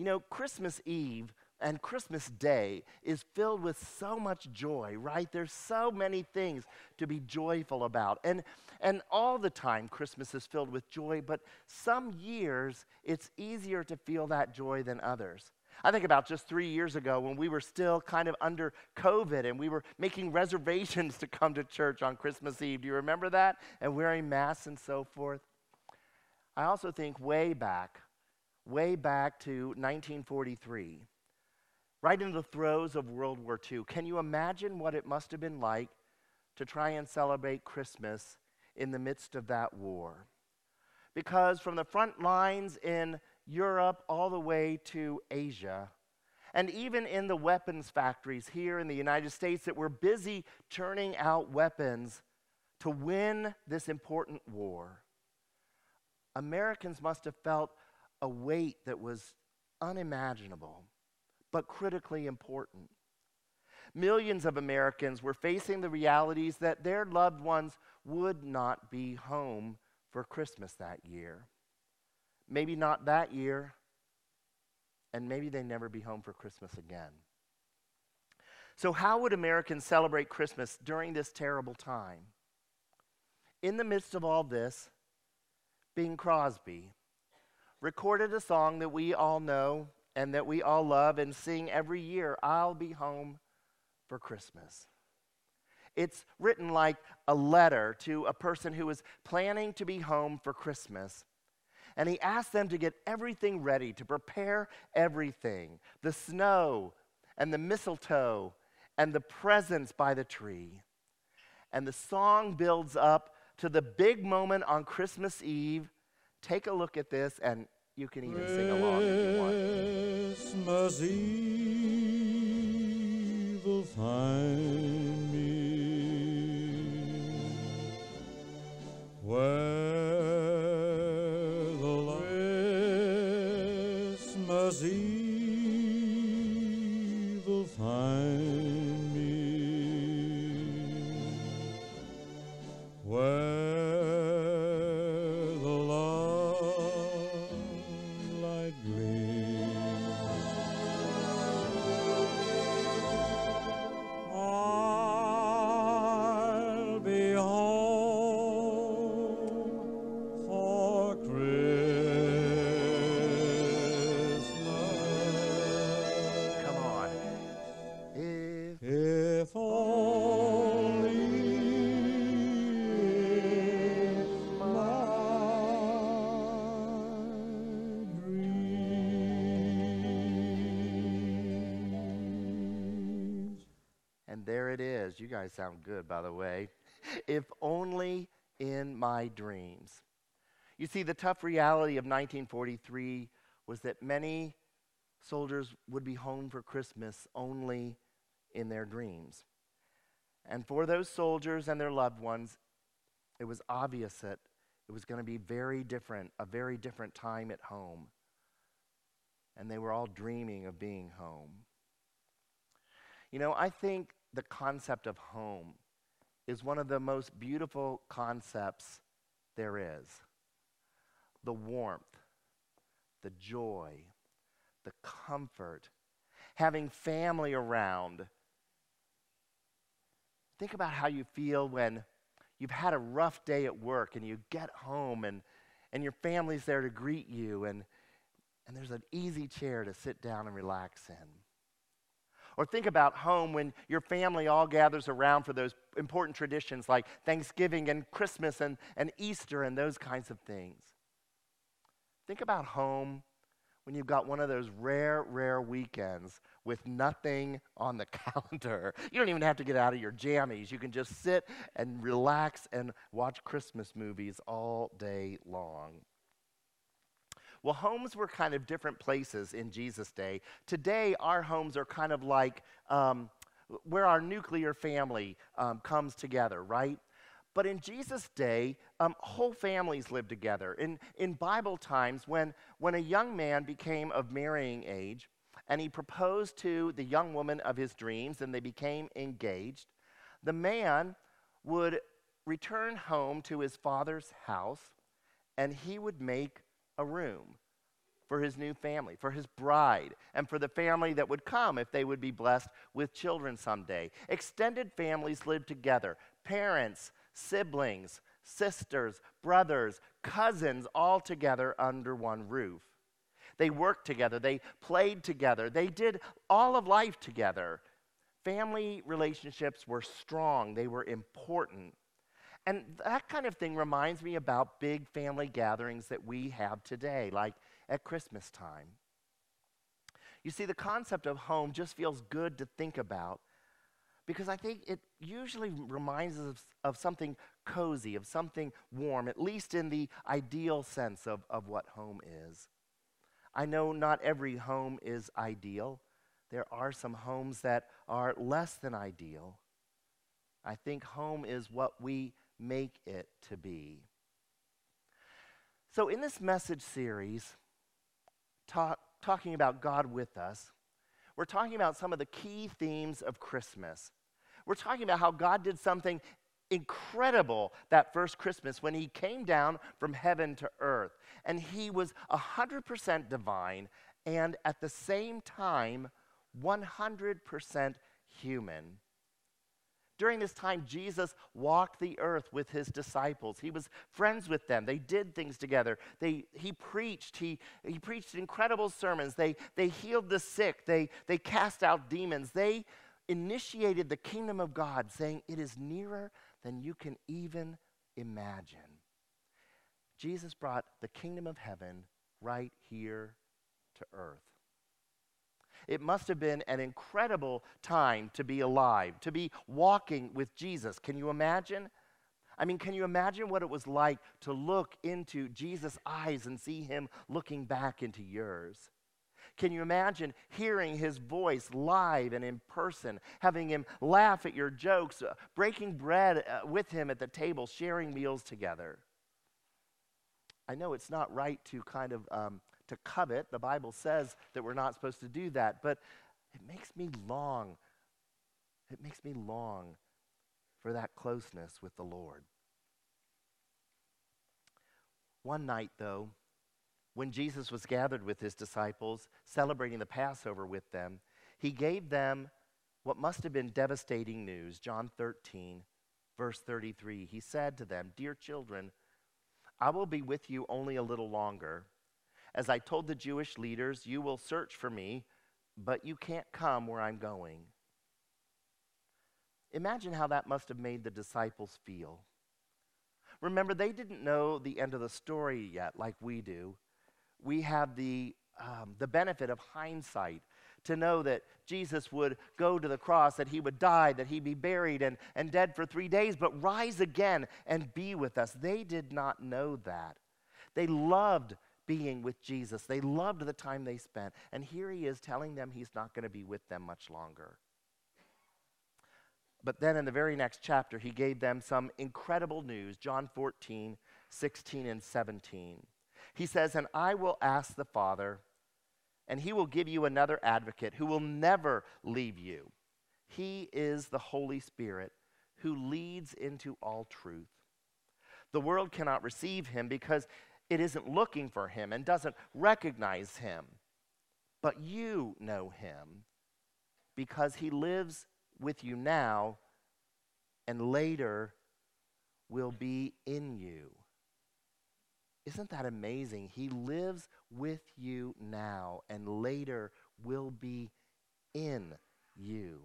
You know, Christmas Eve and Christmas Day is filled with so much joy, right? There's so many things to be joyful about. And, and all the time, Christmas is filled with joy, but some years it's easier to feel that joy than others. I think about just three years ago when we were still kind of under COVID and we were making reservations to come to church on Christmas Eve. Do you remember that? And wearing masks and so forth. I also think way back, way back to 1943, right in the throes of World War II. Can you imagine what it must have been like to try and celebrate Christmas in the midst of that war? Because from the front lines in Europe all the way to Asia, and even in the weapons factories here in the United States that were busy churning out weapons to win this important war. Americans must have felt a weight that was unimaginable, but critically important. Millions of Americans were facing the realities that their loved ones would not be home for Christmas that year. Maybe not that year, and maybe they'd never be home for Christmas again. So, how would Americans celebrate Christmas during this terrible time? In the midst of all this, Bing Crosby recorded a song that we all know and that we all love and sing every year I'll be home for Christmas. It's written like a letter to a person who is planning to be home for Christmas and he asked them to get everything ready, to prepare everything the snow and the mistletoe and the presents by the tree. And the song builds up to the big moment on Christmas Eve. Take a look at this, and you can even sing along if you want. Christmas Eve will find You guys sound good, by the way. if only in my dreams. You see, the tough reality of 1943 was that many soldiers would be home for Christmas only in their dreams. And for those soldiers and their loved ones, it was obvious that it was going to be very different, a very different time at home. And they were all dreaming of being home. You know, I think the concept of home is one of the most beautiful concepts there is. The warmth, the joy, the comfort, having family around. Think about how you feel when you've had a rough day at work and you get home and, and your family's there to greet you and, and there's an easy chair to sit down and relax in. Or think about home when your family all gathers around for those important traditions like Thanksgiving and Christmas and, and Easter and those kinds of things. Think about home when you've got one of those rare, rare weekends with nothing on the calendar. You don't even have to get out of your jammies. You can just sit and relax and watch Christmas movies all day long. Well, homes were kind of different places in Jesus' day. Today, our homes are kind of like um, where our nuclear family um, comes together, right? But in Jesus' day, um, whole families lived together. In, in Bible times, when, when a young man became of marrying age and he proposed to the young woman of his dreams and they became engaged, the man would return home to his father's house and he would make a room for his new family, for his bride, and for the family that would come if they would be blessed with children someday. Extended families live together parents, siblings, sisters, brothers, cousins, all together under one roof. They worked together, they played together, they did all of life together. Family relationships were strong, they were important. And that kind of thing reminds me about big family gatherings that we have today, like at Christmas time. You see, the concept of home just feels good to think about because I think it usually reminds us of, something cozy, of something warm, at least in the ideal sense of, of what home is. I know not every home is ideal. There are some homes that are less than ideal. I think home is what we make it to be. So, in this message series, talk, talking about God with us, we're talking about some of the key themes of Christmas. We're talking about how God did something incredible that first Christmas when he came down from heaven to earth. And he was 100% divine and at the same time 100% human. During this time, Jesus walked the earth with his disciples. He was friends with them. They did things together. They, he preached. He, he preached incredible sermons. They, they healed the sick. They, they cast out demons. They initiated the kingdom of God, saying, It is nearer than you can even imagine. Jesus brought the kingdom of heaven right here to earth. It must have been an incredible time to be alive, to be walking with Jesus. Can you imagine? I mean, can you imagine what it was like to look into Jesus' eyes and see him looking back into yours? Can you imagine hearing his voice live and in person, having him laugh at your jokes, uh, breaking bread uh, with him at the table, sharing meals together? I know it's not right to kind of um, to covet. The Bible says that we're not supposed to do that, but it makes me long. It makes me long for that closeness with the Lord. One night, though, when Jesus was gathered with his disciples, celebrating the Passover with them, he gave them what must have been devastating news. John 13, verse 33. He said to them, Dear children, I will be with you only a little longer. As I told the Jewish leaders, you will search for me, but you can't come where I'm going. Imagine how that must have made the disciples feel. Remember, they didn't know the end of the story yet, like we do we have the, um, the benefit of hindsight to know that Jesus would go to the cross, that he would die, that he'd be buried and, and dead for three days, but rise again and be with us. They did not know that. They loved being with Jesus, they loved the time they spent. And here he is telling them he's not going to be with them much longer. But then in the very next chapter, he gave them some incredible news John 14, 16, and 17. He says, And I will ask the Father, and he will give you another advocate who will never leave you. He is the Holy Spirit who leads into all truth. The world cannot receive him because it isn't looking for him and doesn't recognize him. But you know him because he lives with you now and later will be in you. Isn't that amazing? He lives with you now and later will be in you.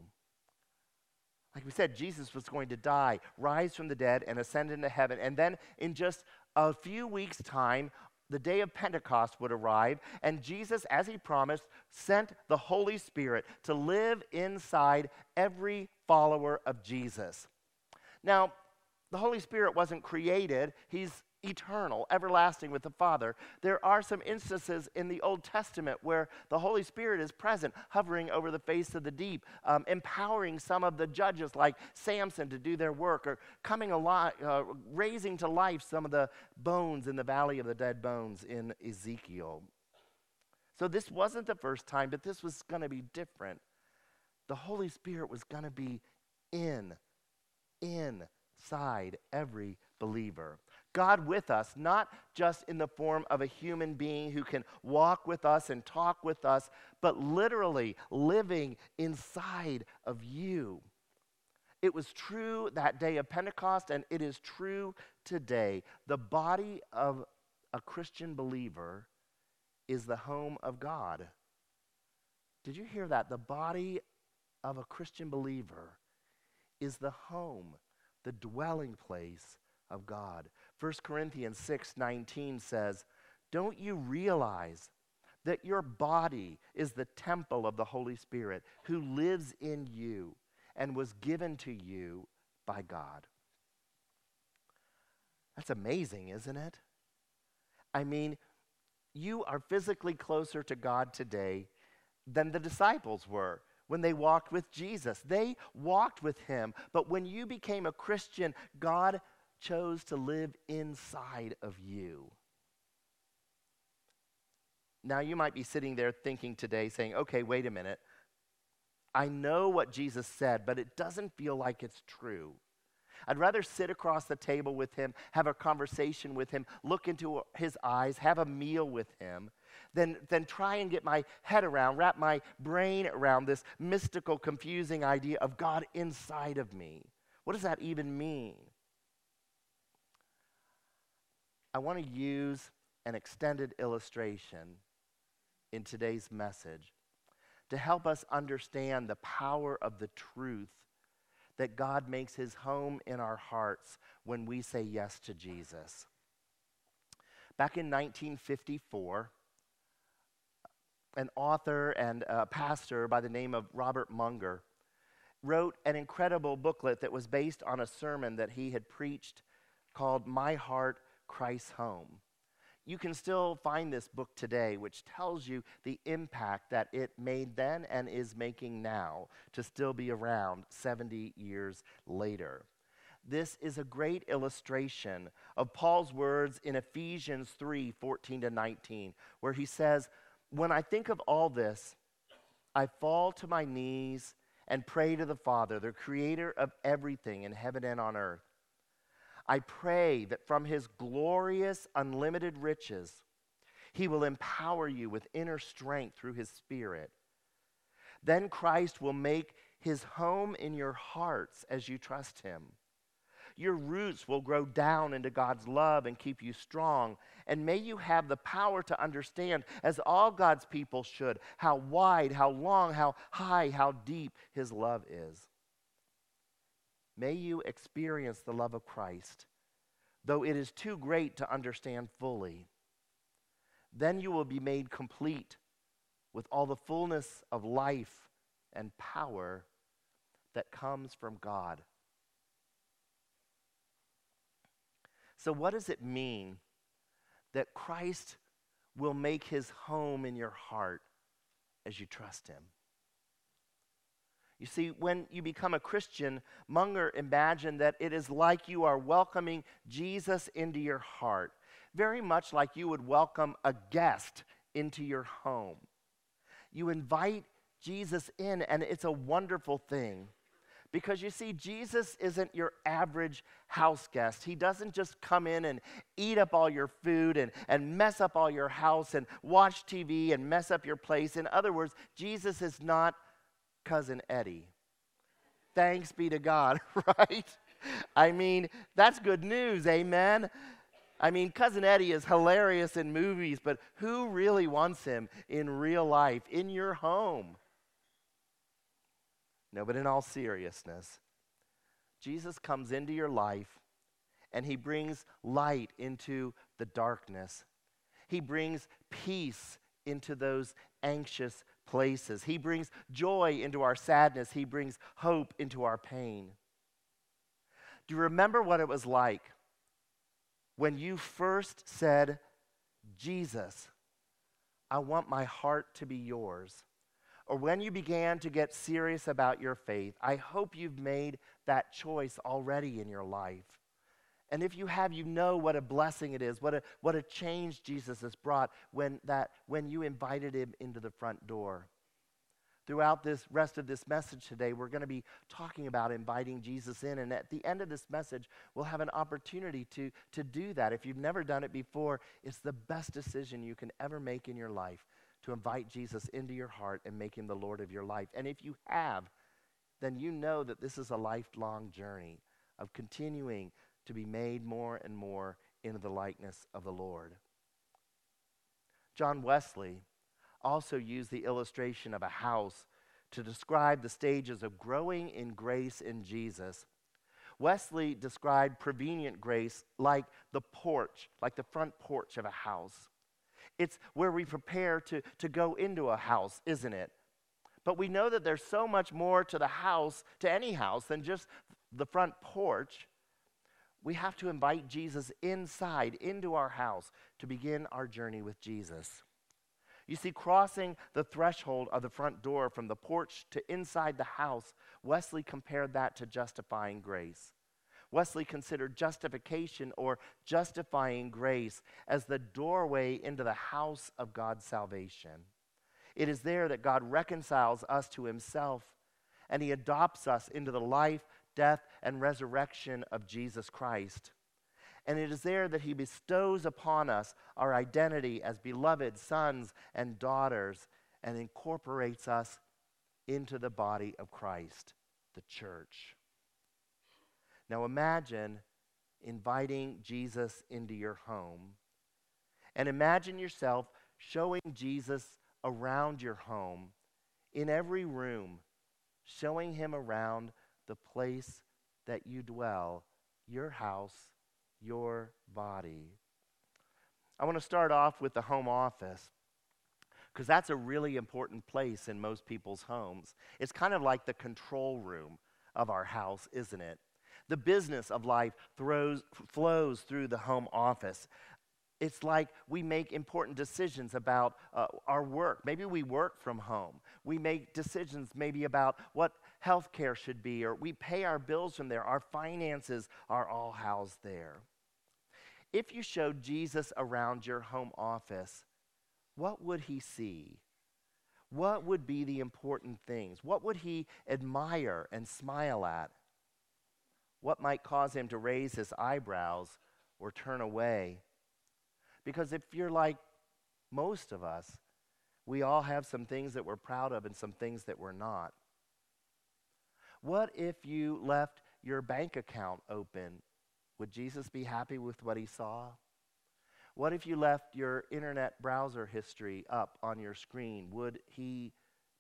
Like we said, Jesus was going to die, rise from the dead, and ascend into heaven. And then in just a few weeks' time, the day of Pentecost would arrive, and Jesus, as he promised, sent the Holy Spirit to live inside every follower of Jesus. Now, the Holy Spirit wasn't created, he's eternal, everlasting with the Father. There are some instances in the Old Testament where the Holy Spirit is present, hovering over the face of the deep, um, empowering some of the judges like Samson to do their work, or coming alive, uh, raising to life some of the bones in the valley of the dead bones in Ezekiel. So this wasn't the first time, but this was going to be different. The Holy Spirit was going to be in, inside every believer. God with us, not just in the form of a human being who can walk with us and talk with us, but literally living inside of you. It was true that day of Pentecost, and it is true today. The body of a Christian believer is the home of God. Did you hear that? The body of a Christian believer is the home, the dwelling place of God. 1 Corinthians 6 19 says, Don't you realize that your body is the temple of the Holy Spirit who lives in you and was given to you by God? That's amazing, isn't it? I mean, you are physically closer to God today than the disciples were when they walked with Jesus. They walked with him, but when you became a Christian, God chose to live inside of you. Now, you might be sitting there thinking today, saying, okay, wait a minute. I know what Jesus said, but it doesn't feel like it's true. I'd rather sit across the table with him, have a conversation with him, look into his eyes, have a meal with him, than, than try and get my head around, wrap my brain around this mystical, confusing idea of God inside of me. What does that even mean? I want to use an extended illustration in today's message to help us understand the power of the truth that God makes his home in our hearts when we say yes to Jesus. Back in 1954, an author and a pastor by the name of Robert Munger wrote an incredible booklet that was based on a sermon that he had preached called My Heart, Christ's Home. You can still find this book today, which tells you the impact that it made then and is making now to still be around 70 years later. This is a great illustration of Paul's words in Ephesians 3 14 to 19, where he says, When I think of all this, I fall to my knees and pray to the Father, the creator of everything in heaven and on earth. I pray that from his glorious, unlimited riches, he will empower you with inner strength through his Spirit. Then Christ will make his home in your hearts as you trust him. Your roots will grow down into God's love and keep you strong. And may you have the power to understand, as all God's people should, how wide, how long, how high, how deep his love is. May you experience the love of Christ, though it is too great to understand fully. Then you will be made complete with all the fullness of life and power that comes from God. So, what does it mean that Christ will make his home in your heart as you trust him? You see, when you become a Christian, Munger imagined that it is like you are welcoming Jesus into your heart, very much like you would welcome a guest into your home. You invite Jesus in, and it's a wonderful thing. Because you see, Jesus isn't your average house guest. He doesn't just come in and eat up all your food and, and mess up all your house and watch TV and mess up your place. In other words, Jesus is not cousin Eddie. Thanks be to God, right? I mean, that's good news, amen? I mean, Cousin Eddie is hilarious in movies, but who really wants him in real life, in your home? No, but in all seriousness, Jesus comes into your life and he brings light into the darkness. He brings peace into those anxious places. He brings joy into our sadness, He brings hope into our pain. Do you remember what it was like when you first said, Jesus, I want my heart to be yours? Or when you began to get serious about your faith, I hope you've made that choice already in your life. And if you have, you know what a blessing it is, what a, what a change Jesus has brought when, that, when you invited him into the front door. throughout this rest of this message today, we're going to be talking about inviting Jesus in. And at the end of this message, we'll have an opportunity to, to do that. If you've never done it before, it's the best decision you can ever make in your life to invite Jesus into your heart and make him the Lord of your life. And if you have, then you know that this is a lifelong journey of continuing to be made more and more into the likeness of the Lord. John Wesley also used the illustration of a house to describe the stages of growing in grace in Jesus. Wesley described prevenient grace like the porch, like the front porch of a house. It's where we prepare to, to go into a house, isn't it? But we know that there's so much more to the house, to any house, than just the front porch. We have to invite Jesus inside, into our house, to begin our journey with Jesus. You see, crossing the threshold of the front door from the porch to inside the house, Wesley compared that to justifying grace. Wesley considered justification or justifying grace as the doorway into the house of God's salvation. It is there that God reconciles us to himself and he adopts us into the life, death, and resurrection of Jesus Christ. And it is there that he bestows upon us our identity as beloved sons and daughters and incorporates us into the body of Christ, the church. Now imagine inviting Jesus into your home. And imagine yourself showing Jesus around your home, in every room, showing him around the place that you dwell, your house, your body. I want to start off with the home office because that's a really important place in most people's homes. It's kind of like the control room of our house, isn't it? The business of life throws, flows through the home office. It's like we make important decisions about uh, our work. Maybe we work from home. We make decisions maybe about what health care should be, or we pay our bills from there. Our finances are all housed there. If you showed Jesus around your home office, what would he see? What would be the important things? What would he admire and smile at? What might cause him to raise his eyebrows or turn away? Because if you're like most of us, we all have some things that we're proud of and some things that we're not. What if you left your bank account open would Jesus be happy with what he saw? What if you left your internet browser history up on your screen? Would he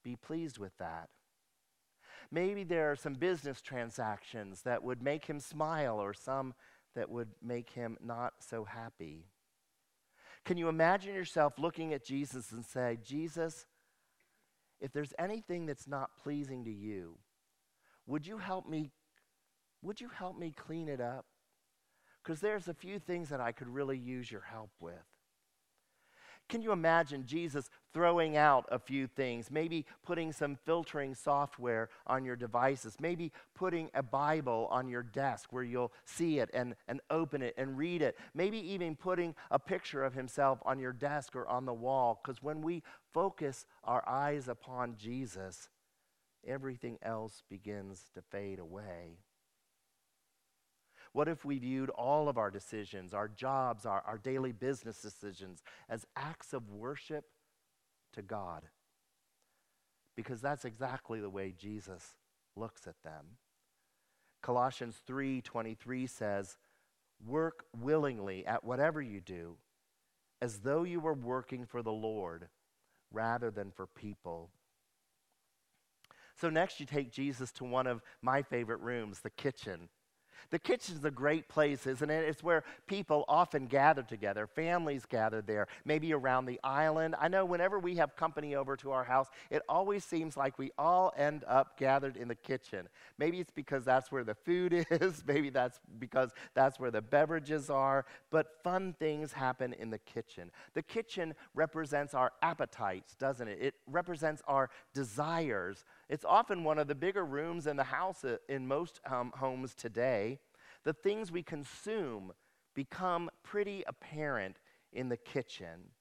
be pleased with that? Maybe there are some business transactions that would make him smile or some that would make him not so happy. Can you imagine yourself looking at Jesus and say, Jesus, if there's anything that's not pleasing to you, would you help me would you help me clean it up? because there's a few things that I could really use your help with. Can you imagine Jesus throwing out a few things? Maybe putting some filtering software on your devices. Maybe putting a Bible on your desk where you'll see it and, and open it and read it. Maybe even putting a picture of himself on your desk or on the wall. Because when we focus our eyes upon Jesus, everything else begins to fade away. What if we viewed all of our decisions, our jobs, our, our daily business decisions, as acts of worship to God? Because that's exactly the way Jesus looks at them. Colossians 3:23 says, "Work willingly at whatever you do, as though you were working for the Lord rather than for people." So next you take Jesus to one of my favorite rooms, the kitchen. The kitchen's a great place, isn't it? It's where people often gather together, families gather there, maybe around the island. I know whenever we have company over to our house, it always seems like we all end up gathered in the kitchen. Maybe it's because that's where the food is, maybe that's because that's where the beverages are, but fun things happen in the kitchen. The kitchen represents our appetites, doesn't it? It represents our desires. It's often one of the bigger rooms in the house uh, in most um, homes today. The things we consume become pretty apparent in the kitchen.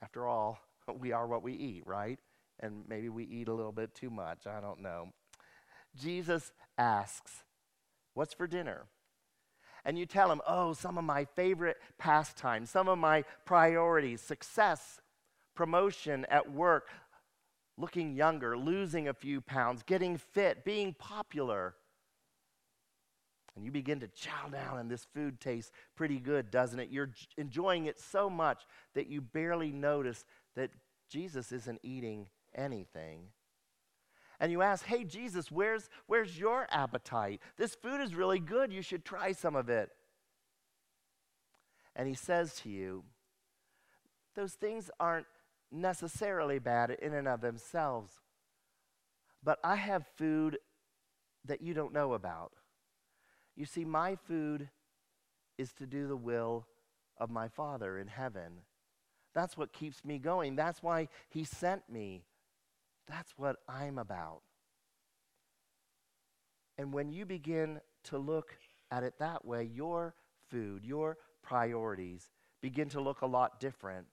After all, we are what we eat, right? and maybe we eat a little bit too much. I don't know. Jesus asks, What's for dinner? And you tell him, Oh, some of my favorite pastimes, some of my priorities, success, promotion at work, looking younger, losing a few pounds, getting fit, being popular. And you begin to chow down, and this food tastes pretty good, doesn't it? You're enjoying it so much that you barely notice that Jesus isn't eating anything. And you ask, Hey, Jesus, where's, where's your appetite? This food is really good. You should try some of it. And he says to you, Those things aren't necessarily bad in and of themselves, but I have food that you don't know about. You see, my food is to do the will of my Father in heaven. That's what keeps me going. That's why He sent me. That's what I'm about. And when you begin to look at it that way, your food, your priorities begin to look a lot different.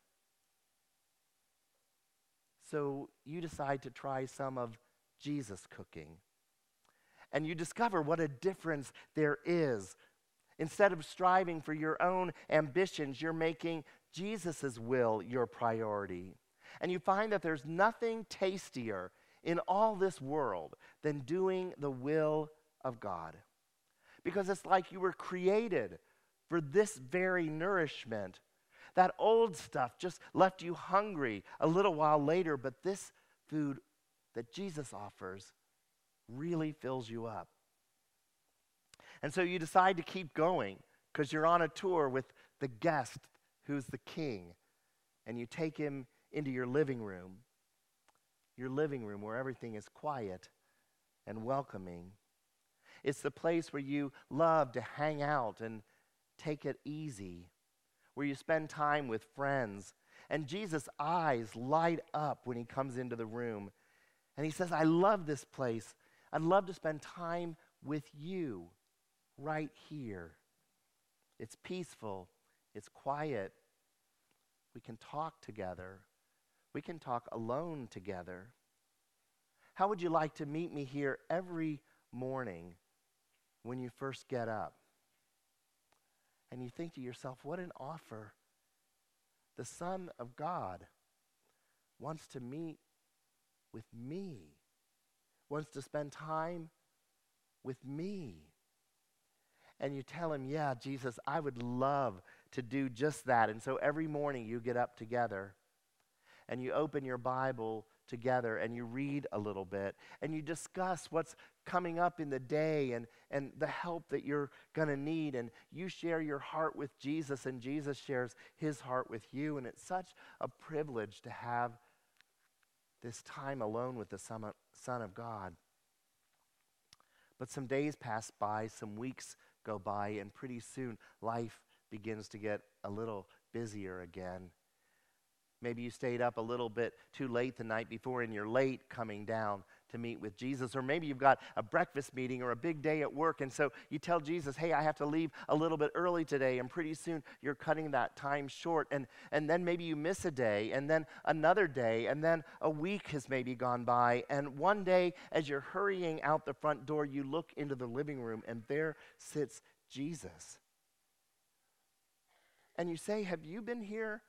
So you decide to try some of Jesus cooking and you discover what a difference there is. Instead of striving for your own ambitions, you're making Jesus' will your priority. And you find that there's nothing tastier in all this world than doing the will of God. Because it's like you were created for this very nourishment. That old stuff just left you hungry a little while later, but this food that Jesus offers really fills you up. And so you decide to keep going because you're on a tour with the guest who's the king. And you take him into your living room, your living room where everything is quiet and welcoming. It's the place where you love to hang out and take it easy, where you spend time with friends. And Jesus' eyes light up when he comes into the room. And he says, I love this place I'd love to spend time with you right here. It's peaceful, it's quiet. We can talk together, we can talk alone together. How would you like to meet me here every morning when you first get up? And you think to yourself, what an offer. The Son of God wants to meet with me wants to spend time with me. And you tell him, Yeah, Jesus, I would love to do just that. And so every morning you get up together and you open your Bible together and you read a little bit and you discuss what's coming up in the day and, and the help that you're going to need. And you share your heart with Jesus and Jesus shares his heart with you. And it's such a privilege to have this time alone with the Son of God. But some days pass by, some weeks go by, and pretty soon life begins to get a little busier again. Maybe you stayed up a little bit too late the night before and you're late coming down to meet with Jesus. Or maybe you've got a breakfast meeting or a big day at work, and so you tell Jesus, hey, I have to leave a little bit early today, and pretty soon you're cutting that time short. And, and then maybe you miss a day, and then another day, and then a week has maybe gone by. And one day, as you're hurrying out the front door, you look into the living room, and there sits Jesus. And you say, Have you been here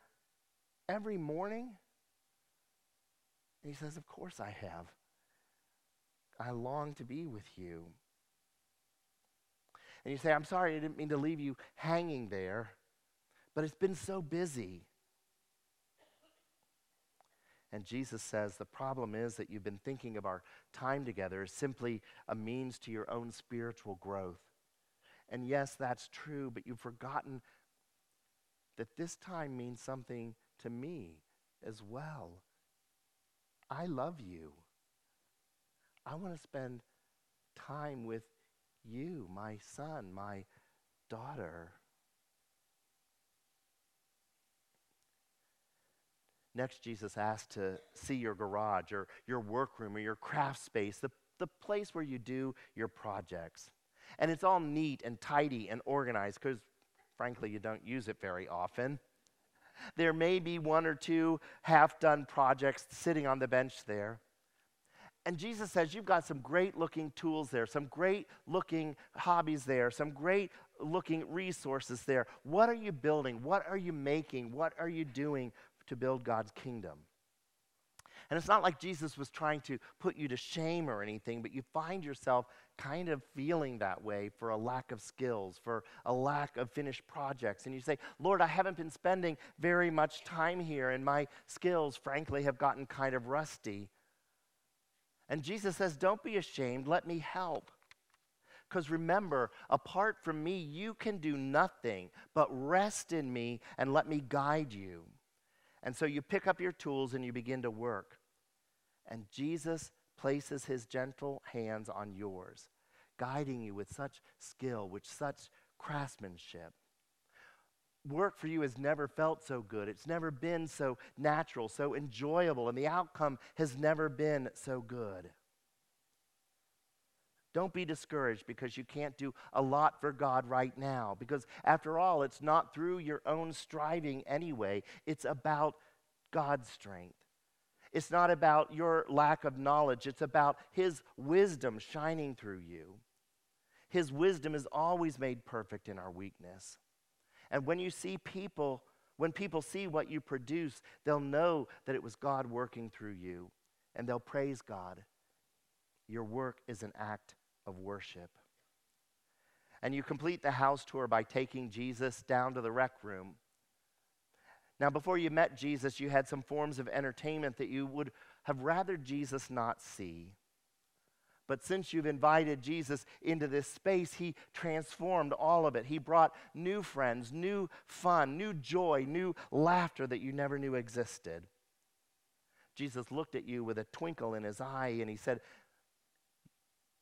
every morning? And he says, Of course I have. I long to be with you. And you say, I'm sorry, I didn't mean to leave you hanging there, but it's been so busy. And Jesus says, The problem is that you've been thinking of our time together as simply a means to your own spiritual growth. And yes, that's true, but you've forgotten that this time means something to me as well. I love you. I want to spend time with you, my son, my daughter. Next, Jesus asked to see your garage or your workroom or your craft space, the, the place where you do your projects. And it's all neat and tidy and organized because, frankly, you don't use it very often. There may be one or two half done projects sitting on the bench there. And Jesus says, You've got some great looking tools there, some great looking hobbies there, some great looking resources there. What are you building? What are you making? What are you doing to build God's kingdom? And it's not like Jesus was trying to put you to shame or anything, but you find yourself kind of feeling that way for a lack of skills, for a lack of finished projects. And you say, Lord, I haven't been spending very much time here, and my skills, frankly, have gotten kind of rusty. And Jesus says, Don't be ashamed, let me help. Because remember, apart from me, you can do nothing, but rest in me and let me guide you. And so you pick up your tools and you begin to work. And Jesus places his gentle hands on yours, guiding you with such skill, with such craftsmanship. Work for you has never felt so good. It's never been so natural, so enjoyable, and the outcome has never been so good. Don't be discouraged because you can't do a lot for God right now. Because after all, it's not through your own striving anyway, it's about God's strength. It's not about your lack of knowledge, it's about His wisdom shining through you. His wisdom is always made perfect in our weakness. And when you see people, when people see what you produce, they'll know that it was God working through you and they'll praise God. Your work is an act of worship. And you complete the house tour by taking Jesus down to the rec room now, before you met Jesus, you had some forms of entertainment that you would have rather Jesus not see. But since you've invited Jesus into this space, he transformed all of it. He brought new friends, new fun, new joy, new laughter that you never knew existed. Jesus looked at you with a twinkle in his eye and he said,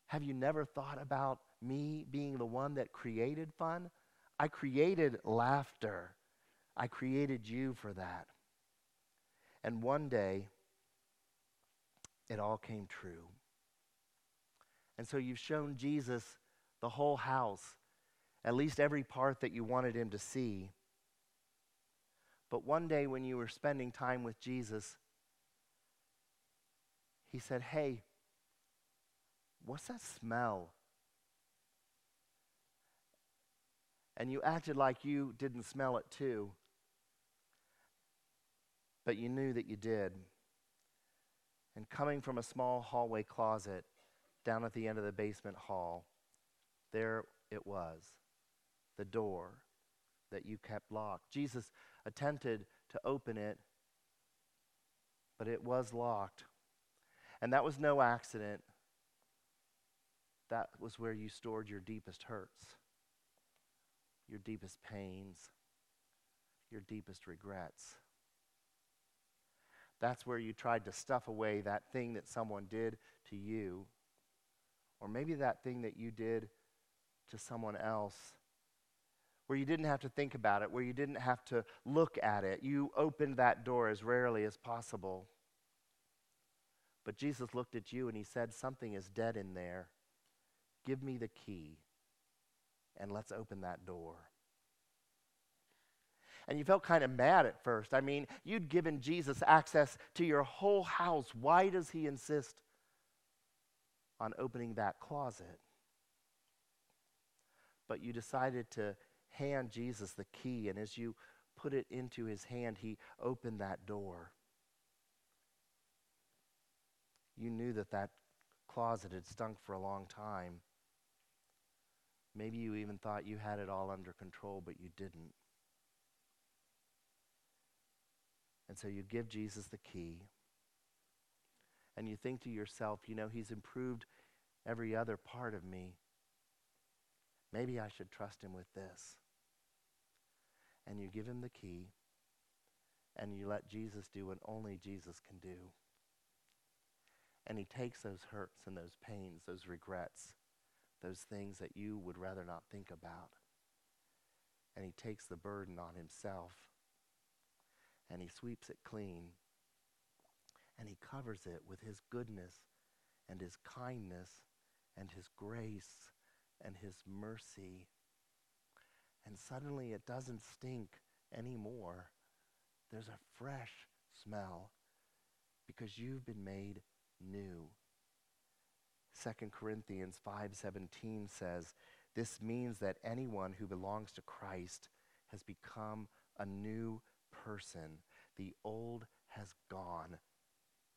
Have you never thought about me being the one that created fun? I created laughter. I created you for that. And one day, it all came true. And so you've shown Jesus the whole house, at least every part that you wanted him to see. But one day when you were spending time with Jesus, he said, Hey, what's that smell? And you acted like you didn't smell it too but you knew that you did. And coming from a small hallway closet down at the end of the basement hall, there it was, the door that you kept locked. Jesus attempted to open it, but it was locked. And that was no accident. That was where you stored your deepest hurts, your deepest pains, your deepest regrets. That's where you tried to stuff away that thing that someone did to you, or maybe that thing that you did to someone else, where you didn't have to think about it, where you didn't have to look at it. You opened that door as rarely as possible. But Jesus looked at you and he said, Something is dead in there. Give me the key, and let's open that door and you felt kind of mad at first. I mean, you'd given Jesus access to your whole house. Why does he insist on opening that closet? But you decided to hand Jesus the key, and as you put it into his hand, he opened that door. You knew that that closet had stunk for a long time. Maybe you even thought you had it all under control, but you didn't. And so you give Jesus the key. And you think to yourself, you know, he's improved every other part of me. Maybe I should trust him with this. And you give him the key, and you let Jesus do what only Jesus can do. And he takes those hurts and those pains, those regrets, those things that you would rather not think about. And he takes the burden on himself and he sweeps it clean. And he covers it with his goodness and his kindness and his grace and his mercy. And suddenly it doesn't stink anymore there's a fresh smell because you've been made new. 2 Corinthians 5:17 says, "This means that anyone who belongs to Christ has become a new person. The old has gone.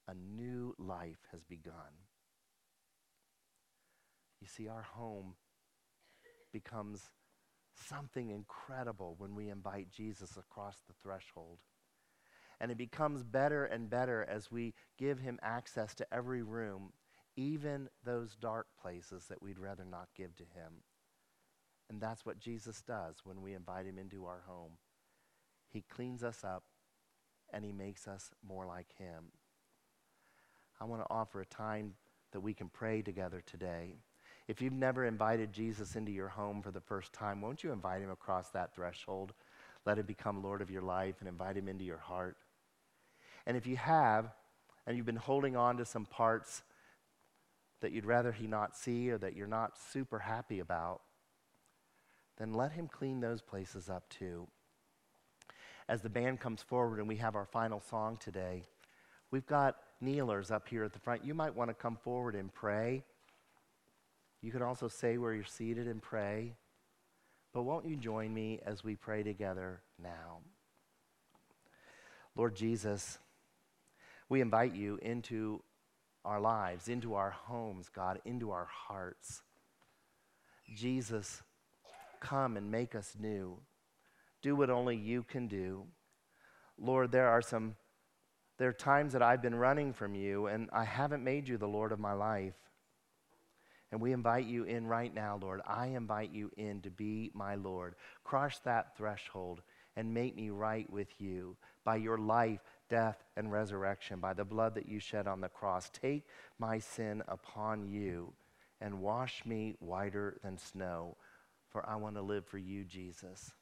A new life has begun." You see, our home becomes something incredible when we invite Jesus across the threshold. And it becomes better and better as we give him access to every room, even those dark places that we'd rather not give to him. And that's what Jesus does when we invite him into our home. He cleans us up and he makes us more like him. I want to offer a time that we can pray together today. If you've never invited Jesus into your home for the first time, won't you invite him across that threshold? Let him become Lord of your life and invite him into your heart. And if you have, and you've been holding on to some parts that you'd rather he not see or that you're not super happy about, then let him clean those places up too. As the band comes forward and we have our final song today, we've got kneelers up here at the front. You might want to come forward and pray. You can also say where you're seated and pray. But won't you join me as we pray together now? Lord Jesus, we invite you into our lives, into our homes, God, into our hearts. Jesus, come and make us new. Do what only you can do. Lord, there are some there are times that I've been running from you and I haven't made you the Lord of my life. And we invite you in right now, Lord. I invite you in to be my Lord. Cross that threshold and make me right with you by your life, death, and resurrection, by the blood that you shed on the cross. Take my sin upon you and wash me whiter than snow, for I want to live for you, Jesus.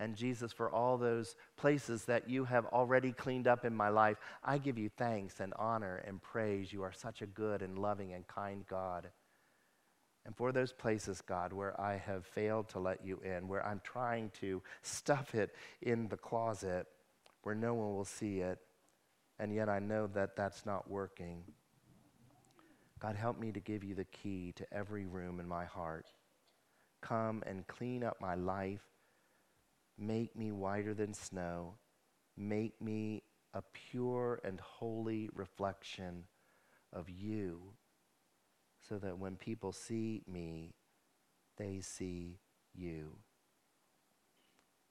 And Jesus, for all those places that you have already cleaned up in my life, I give you thanks and honor and praise. You are such a good and loving and kind God. And for those places, God, where I have failed to let you in, where I'm trying to stuff it in the closet where no one will see it, and yet I know that that's not working. God, help me to give you the key to every room in my heart. Come and clean up my life. Make me whiter than snow. Make me a pure and holy reflection of you so that when people see me, they see you.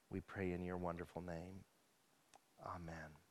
We pray in your wonderful name. Amen.